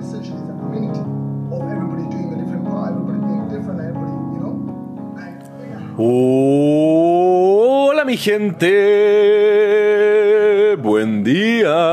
essentially is a community of everybody doing a different part, everybody being different, everybody, you know. And. Hola mi gente, buen día.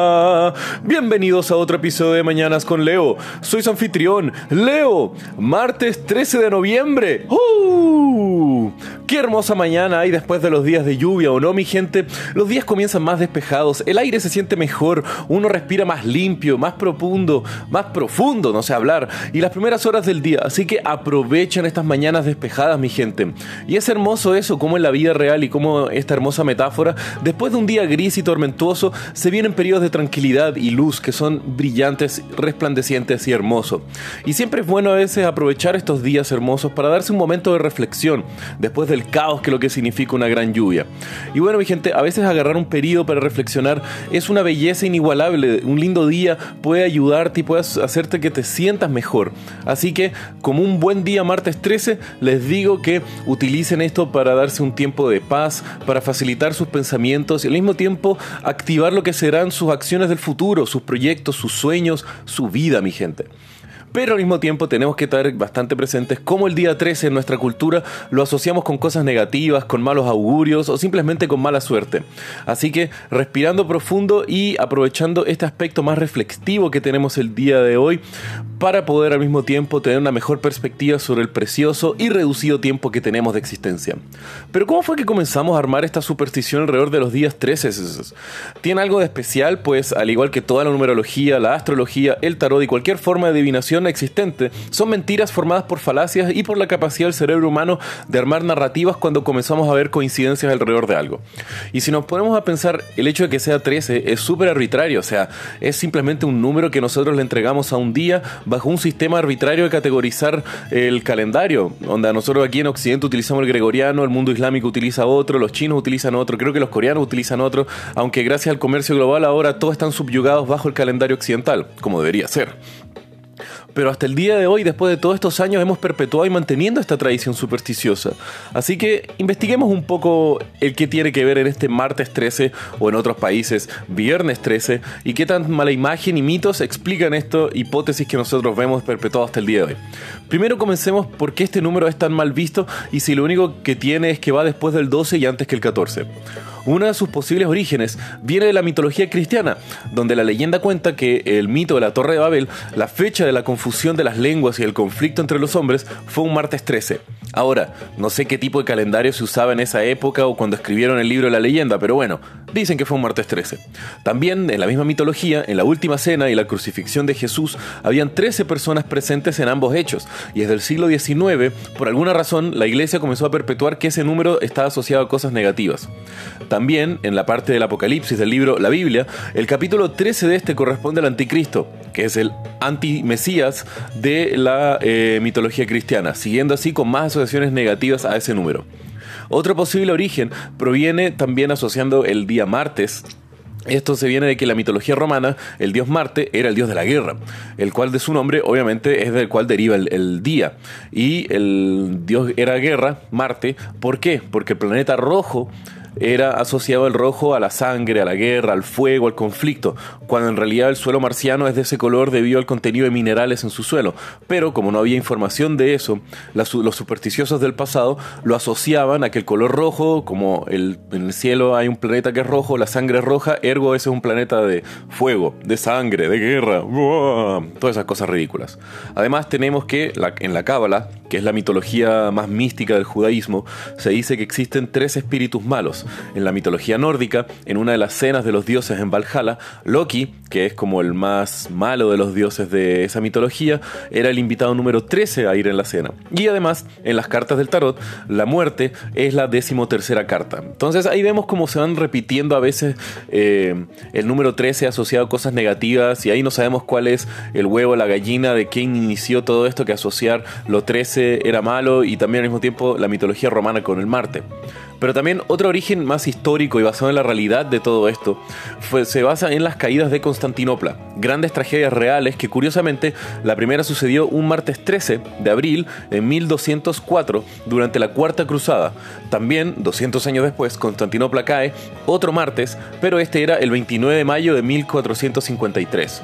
Bienvenidos a otro episodio de Mañanas con Leo. Soy su anfitrión, Leo. Martes 13 de noviembre. ¡Uh! Qué hermosa mañana hay después de los días de lluvia, ¿o no, mi gente? Los días comienzan más despejados, el aire se siente mejor, uno respira más limpio, más profundo, más profundo, no sé hablar, y las primeras horas del día, así que aprovechen estas mañanas despejadas, mi gente. Y es hermoso eso, como en la vida real y como esta hermosa metáfora, después de un día gris y tormentuoso, se vienen periodos de tranquilidad y luz que son brillantes, resplandecientes y hermosos. Y siempre es bueno a veces aprovechar estos días hermosos para darse un momento de reflexión, después del caos que es lo que significa una gran lluvia. Y bueno, mi gente, a veces agarrar un periodo para reflexionar es una belleza inigualable. Un lindo día puede ayudarte y puede hacerte que te sientas mejor. Así que, como un buen día martes 13, les digo que utilicen esto para darse un tiempo de paz, para facilitar sus pensamientos y al mismo tiempo activar lo que serán sus acciones del futuro, sus proyectos, sus sueños, su vida, mi gente. Pero al mismo tiempo tenemos que estar bastante presentes cómo el día 13 en nuestra cultura lo asociamos con cosas negativas, con malos augurios o simplemente con mala suerte. Así que respirando profundo y aprovechando este aspecto más reflexivo que tenemos el día de hoy para poder al mismo tiempo tener una mejor perspectiva sobre el precioso y reducido tiempo que tenemos de existencia. Pero ¿cómo fue que comenzamos a armar esta superstición alrededor de los días 13? ¿Tiene algo de especial? Pues al igual que toda la numerología, la astrología, el tarot y cualquier forma de adivinación existente, son mentiras formadas por falacias y por la capacidad del cerebro humano de armar narrativas cuando comenzamos a ver coincidencias alrededor de algo. Y si nos ponemos a pensar, el hecho de que sea 13 es súper arbitrario, o sea, es simplemente un número que nosotros le entregamos a un día bajo un sistema arbitrario de categorizar el calendario, donde nosotros aquí en Occidente utilizamos el gregoriano, el mundo islámico utiliza otro, los chinos utilizan otro, creo que los coreanos utilizan otro, aunque gracias al comercio global ahora todos están subyugados bajo el calendario occidental, como debería ser. Pero hasta el día de hoy, después de todos estos años, hemos perpetuado y manteniendo esta tradición supersticiosa. Así que investiguemos un poco el que tiene que ver en este martes 13 o en otros países viernes 13 y qué tan mala imagen y mitos explican esto hipótesis que nosotros vemos perpetuado hasta el día de hoy. Primero comencemos por qué este número es tan mal visto y si lo único que tiene es que va después del 12 y antes que el 14. Uno de sus posibles orígenes viene de la mitología cristiana, donde la leyenda cuenta que el mito de la Torre de Babel, la fecha de la confusión de las lenguas y el conflicto entre los hombres, fue un martes 13. Ahora, no sé qué tipo de calendario se usaba en esa época o cuando escribieron el libro la leyenda, pero bueno, dicen que fue un martes 13. También, en la misma mitología, en la última cena y la crucifixión de Jesús, habían 13 personas presentes en ambos hechos, y desde el siglo XIX, por alguna razón, la iglesia comenzó a perpetuar que ese número estaba asociado a cosas negativas. También, en la parte del Apocalipsis del libro La Biblia, el capítulo 13 de este corresponde al anticristo, que es el anti-mesías de la eh, mitología cristiana, siguiendo así con más asociaciones negativas a ese número. Otro posible origen proviene también asociando el día martes esto se viene de que la mitología romana el dios Marte era el dios de la guerra, el cual de su nombre obviamente es del cual deriva el, el, día. Y el dios era guerra, Marte, ¿por qué? Porque el planeta rojo era asociado el rojo a la sangre, a la guerra, al fuego, al conflicto, cuando en realidad el suelo marciano es de ese color debido al contenido de minerales en su suelo. Pero como no había información de eso, los supersticiosos del pasado lo asociaban a que el color rojo, como en el cielo hay un planeta que es rojo, la sangre es roja, ergo ese es un planeta de fuego, de sangre, de guerra, todas esas cosas ridículas. Además tenemos que en la Cábala, que es la mitología más mística del judaísmo, se dice que existen tres espíritus malos. En la mitología nórdica, en una de las cenas de los dioses en Valhalla, Loki, que es como el más malo de los dioses de esa mitología, era el invitado número 13 a ir en la cena. Y además, en las cartas del tarot, la muerte es la decimotercera carta. Entonces ahí vemos cómo se van repitiendo a veces eh, el número 13 asociado a cosas negativas y ahí no sabemos cuál es el huevo, la gallina, de quién inició todo esto que asociar lo 13 era malo y también al mismo tiempo la mitología romana con el Marte. Pero también otro origen más histórico y basado en la realidad de todo esto fue, se basa en las caídas de Constantinopla, grandes tragedias reales que curiosamente la primera sucedió un martes 13 de abril de 1204 durante la Cuarta Cruzada. También, 200 años después, Constantinopla cae otro martes, pero este era el 29 de mayo de 1453.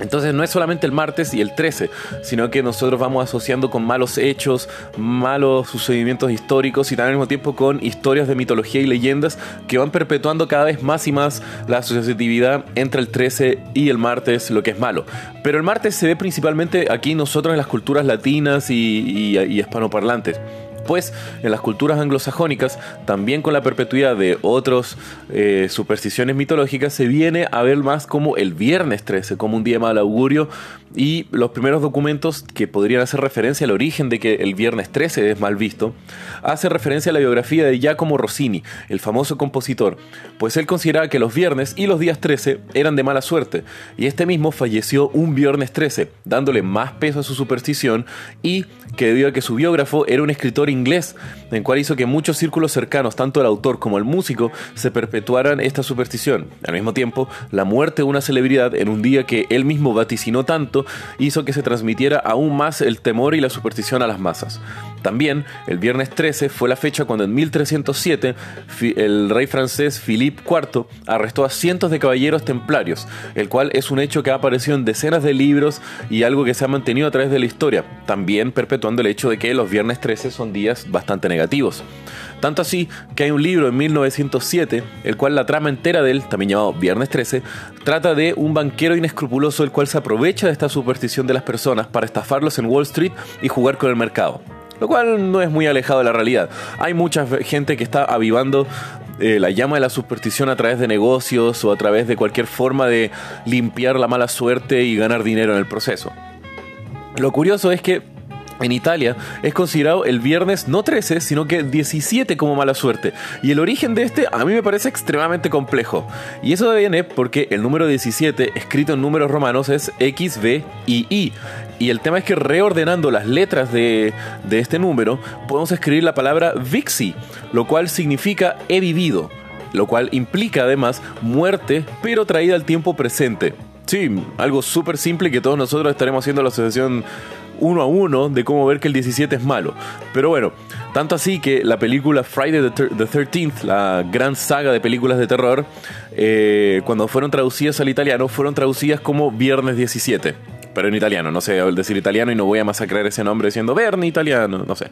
Entonces no es solamente el martes y el 13, sino que nosotros vamos asociando con malos hechos, malos sucedimientos históricos y también al mismo tiempo con historias de mitología y leyendas que van perpetuando cada vez más y más la asociatividad entre el 13 y el martes, lo que es malo. Pero el martes se ve principalmente aquí nosotros en las culturas latinas y, y hispanoparlantes pues en las culturas anglosajónicas, también con la perpetuidad de otras eh, supersticiones mitológicas, se viene a ver más como el viernes 13, como un día de mal augurio, y los primeros documentos que podrían hacer referencia al origen de que el viernes 13 es mal visto, hace referencia a la biografía de Giacomo Rossini, el famoso compositor, pues él consideraba que los viernes y los días 13 eran de mala suerte, y este mismo falleció un viernes 13, dándole más peso a su superstición y que debido a que su biógrafo era un escritor inglés, en cual hizo que muchos círculos cercanos, tanto el autor como el músico, se perpetuaran esta superstición. Al mismo tiempo, la muerte de una celebridad en un día que él mismo vaticinó tanto hizo que se transmitiera aún más el temor y la superstición a las masas. También, el viernes 13 fue la fecha cuando en 1307 el rey francés Philippe IV arrestó a cientos de caballeros templarios, el cual es un hecho que ha aparecido en decenas de libros y algo que se ha mantenido a través de la historia, también perpetuando el hecho de que los viernes 13 son días bastante negativos. Tanto así que hay un libro en 1907, el cual la trama entera de él, también llamado Viernes 13, trata de un banquero inescrupuloso el cual se aprovecha de esta superstición de las personas para estafarlos en Wall Street y jugar con el mercado lo cual no es muy alejado de la realidad. Hay mucha gente que está avivando eh, la llama de la superstición a través de negocios o a través de cualquier forma de limpiar la mala suerte y ganar dinero en el proceso. Lo curioso es que en Italia es considerado el viernes no 13, sino que 17 como mala suerte. Y el origen de este a mí me parece extremadamente complejo. Y eso viene porque el número 17, escrito en números romanos, es X, V y I. Y el tema es que reordenando las letras de, de este número, podemos escribir la palabra Vixi, lo cual significa he vivido, lo cual implica además muerte, pero traída al tiempo presente. Sí, algo súper simple que todos nosotros estaremos haciendo la asociación uno a uno de cómo ver que el 17 es malo. Pero bueno, tanto así que la película Friday the, 13th, la gran saga de películas de terror, eh, cuando fueron traducidas al italiano, fueron traducidas como Viernes 17 pero en italiano, no sé decir italiano y no voy a masacrar ese nombre diciendo Verne italiano, no sé.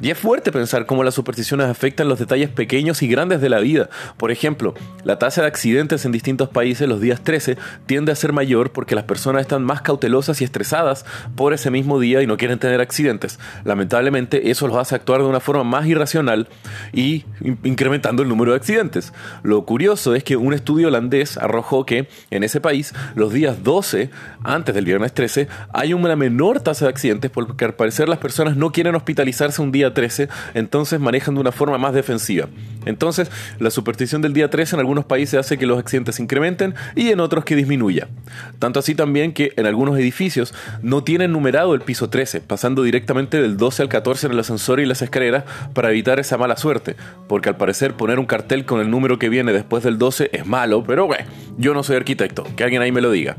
Y es fuerte pensar cómo las supersticiones afectan los detalles pequeños y grandes de la vida. Por ejemplo, la tasa de accidentes en distintos países los días 13 tiende a ser mayor porque las personas están más cautelosas y estresadas por ese mismo día y no quieren tener accidentes. Lamentablemente eso los hace actuar de una forma más irracional y incrementando el número de accidentes. Lo curioso es que un estudio holandés arrojó que en ese país los días 12 antes del viernes 13, hay una menor tasa de accidentes porque al parecer las personas no quieren hospitalizarse un día 13, entonces manejan de una forma más defensiva. Entonces, la superstición del día 13 en algunos países hace que los accidentes incrementen y en otros que disminuya. Tanto así también que en algunos edificios no tienen numerado el piso 13, pasando directamente del 12 al 14 en el ascensor y las escaleras para evitar esa mala suerte, porque al parecer poner un cartel con el número que viene después del 12 es malo, pero bueno, yo no soy arquitecto, que alguien ahí me lo diga.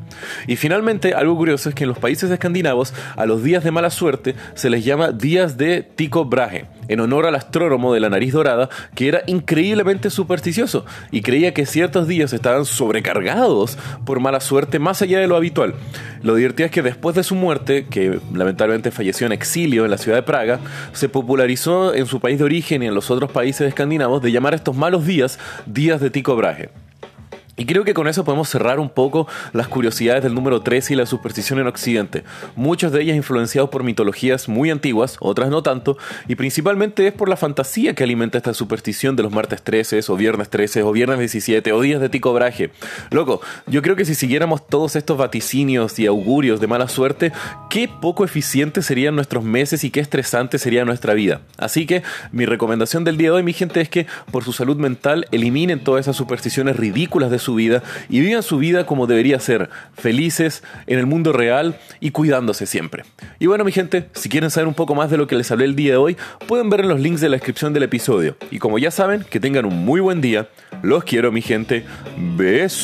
Y finalmente, algo curioso es que en los países escandinavos a los días de mala suerte se les llama días de Tycho Brahe, en honor al astrónomo de la nariz dorada que era increíblemente supersticioso y creía que ciertos días estaban sobrecargados por mala suerte más allá de lo habitual. Lo divertido es que después de su muerte, que lamentablemente falleció en exilio en la ciudad de Praga, se popularizó en su país de origen y en los otros países escandinavos de llamar estos malos días días de Tycho Brahe. Y creo que con eso podemos cerrar un poco las curiosidades del número 13 y la superstición en Occidente, muchas de ellas influenciadas por mitologías muy antiguas, otras no tanto, y principalmente es por la fantasía que alimenta esta superstición de los martes 13 o viernes 13 o viernes 17 o días de ticobraje. Loco, yo creo que si siguiéramos todos estos vaticinios y augurios de mala suerte, qué poco eficientes serían nuestros meses y qué estresante sería nuestra vida. Así que mi recomendación del día de hoy, mi gente, es que por su salud mental eliminen todas esas supersticiones ridículas de su vida y vivan su vida como debería ser, felices en el mundo real y cuidándose siempre. Y bueno, mi gente, si quieren saber un poco más de lo que les hablé el día de hoy, pueden ver en los links de la descripción del episodio. Y como ya saben, que tengan un muy buen día. Los quiero, mi gente. Besos.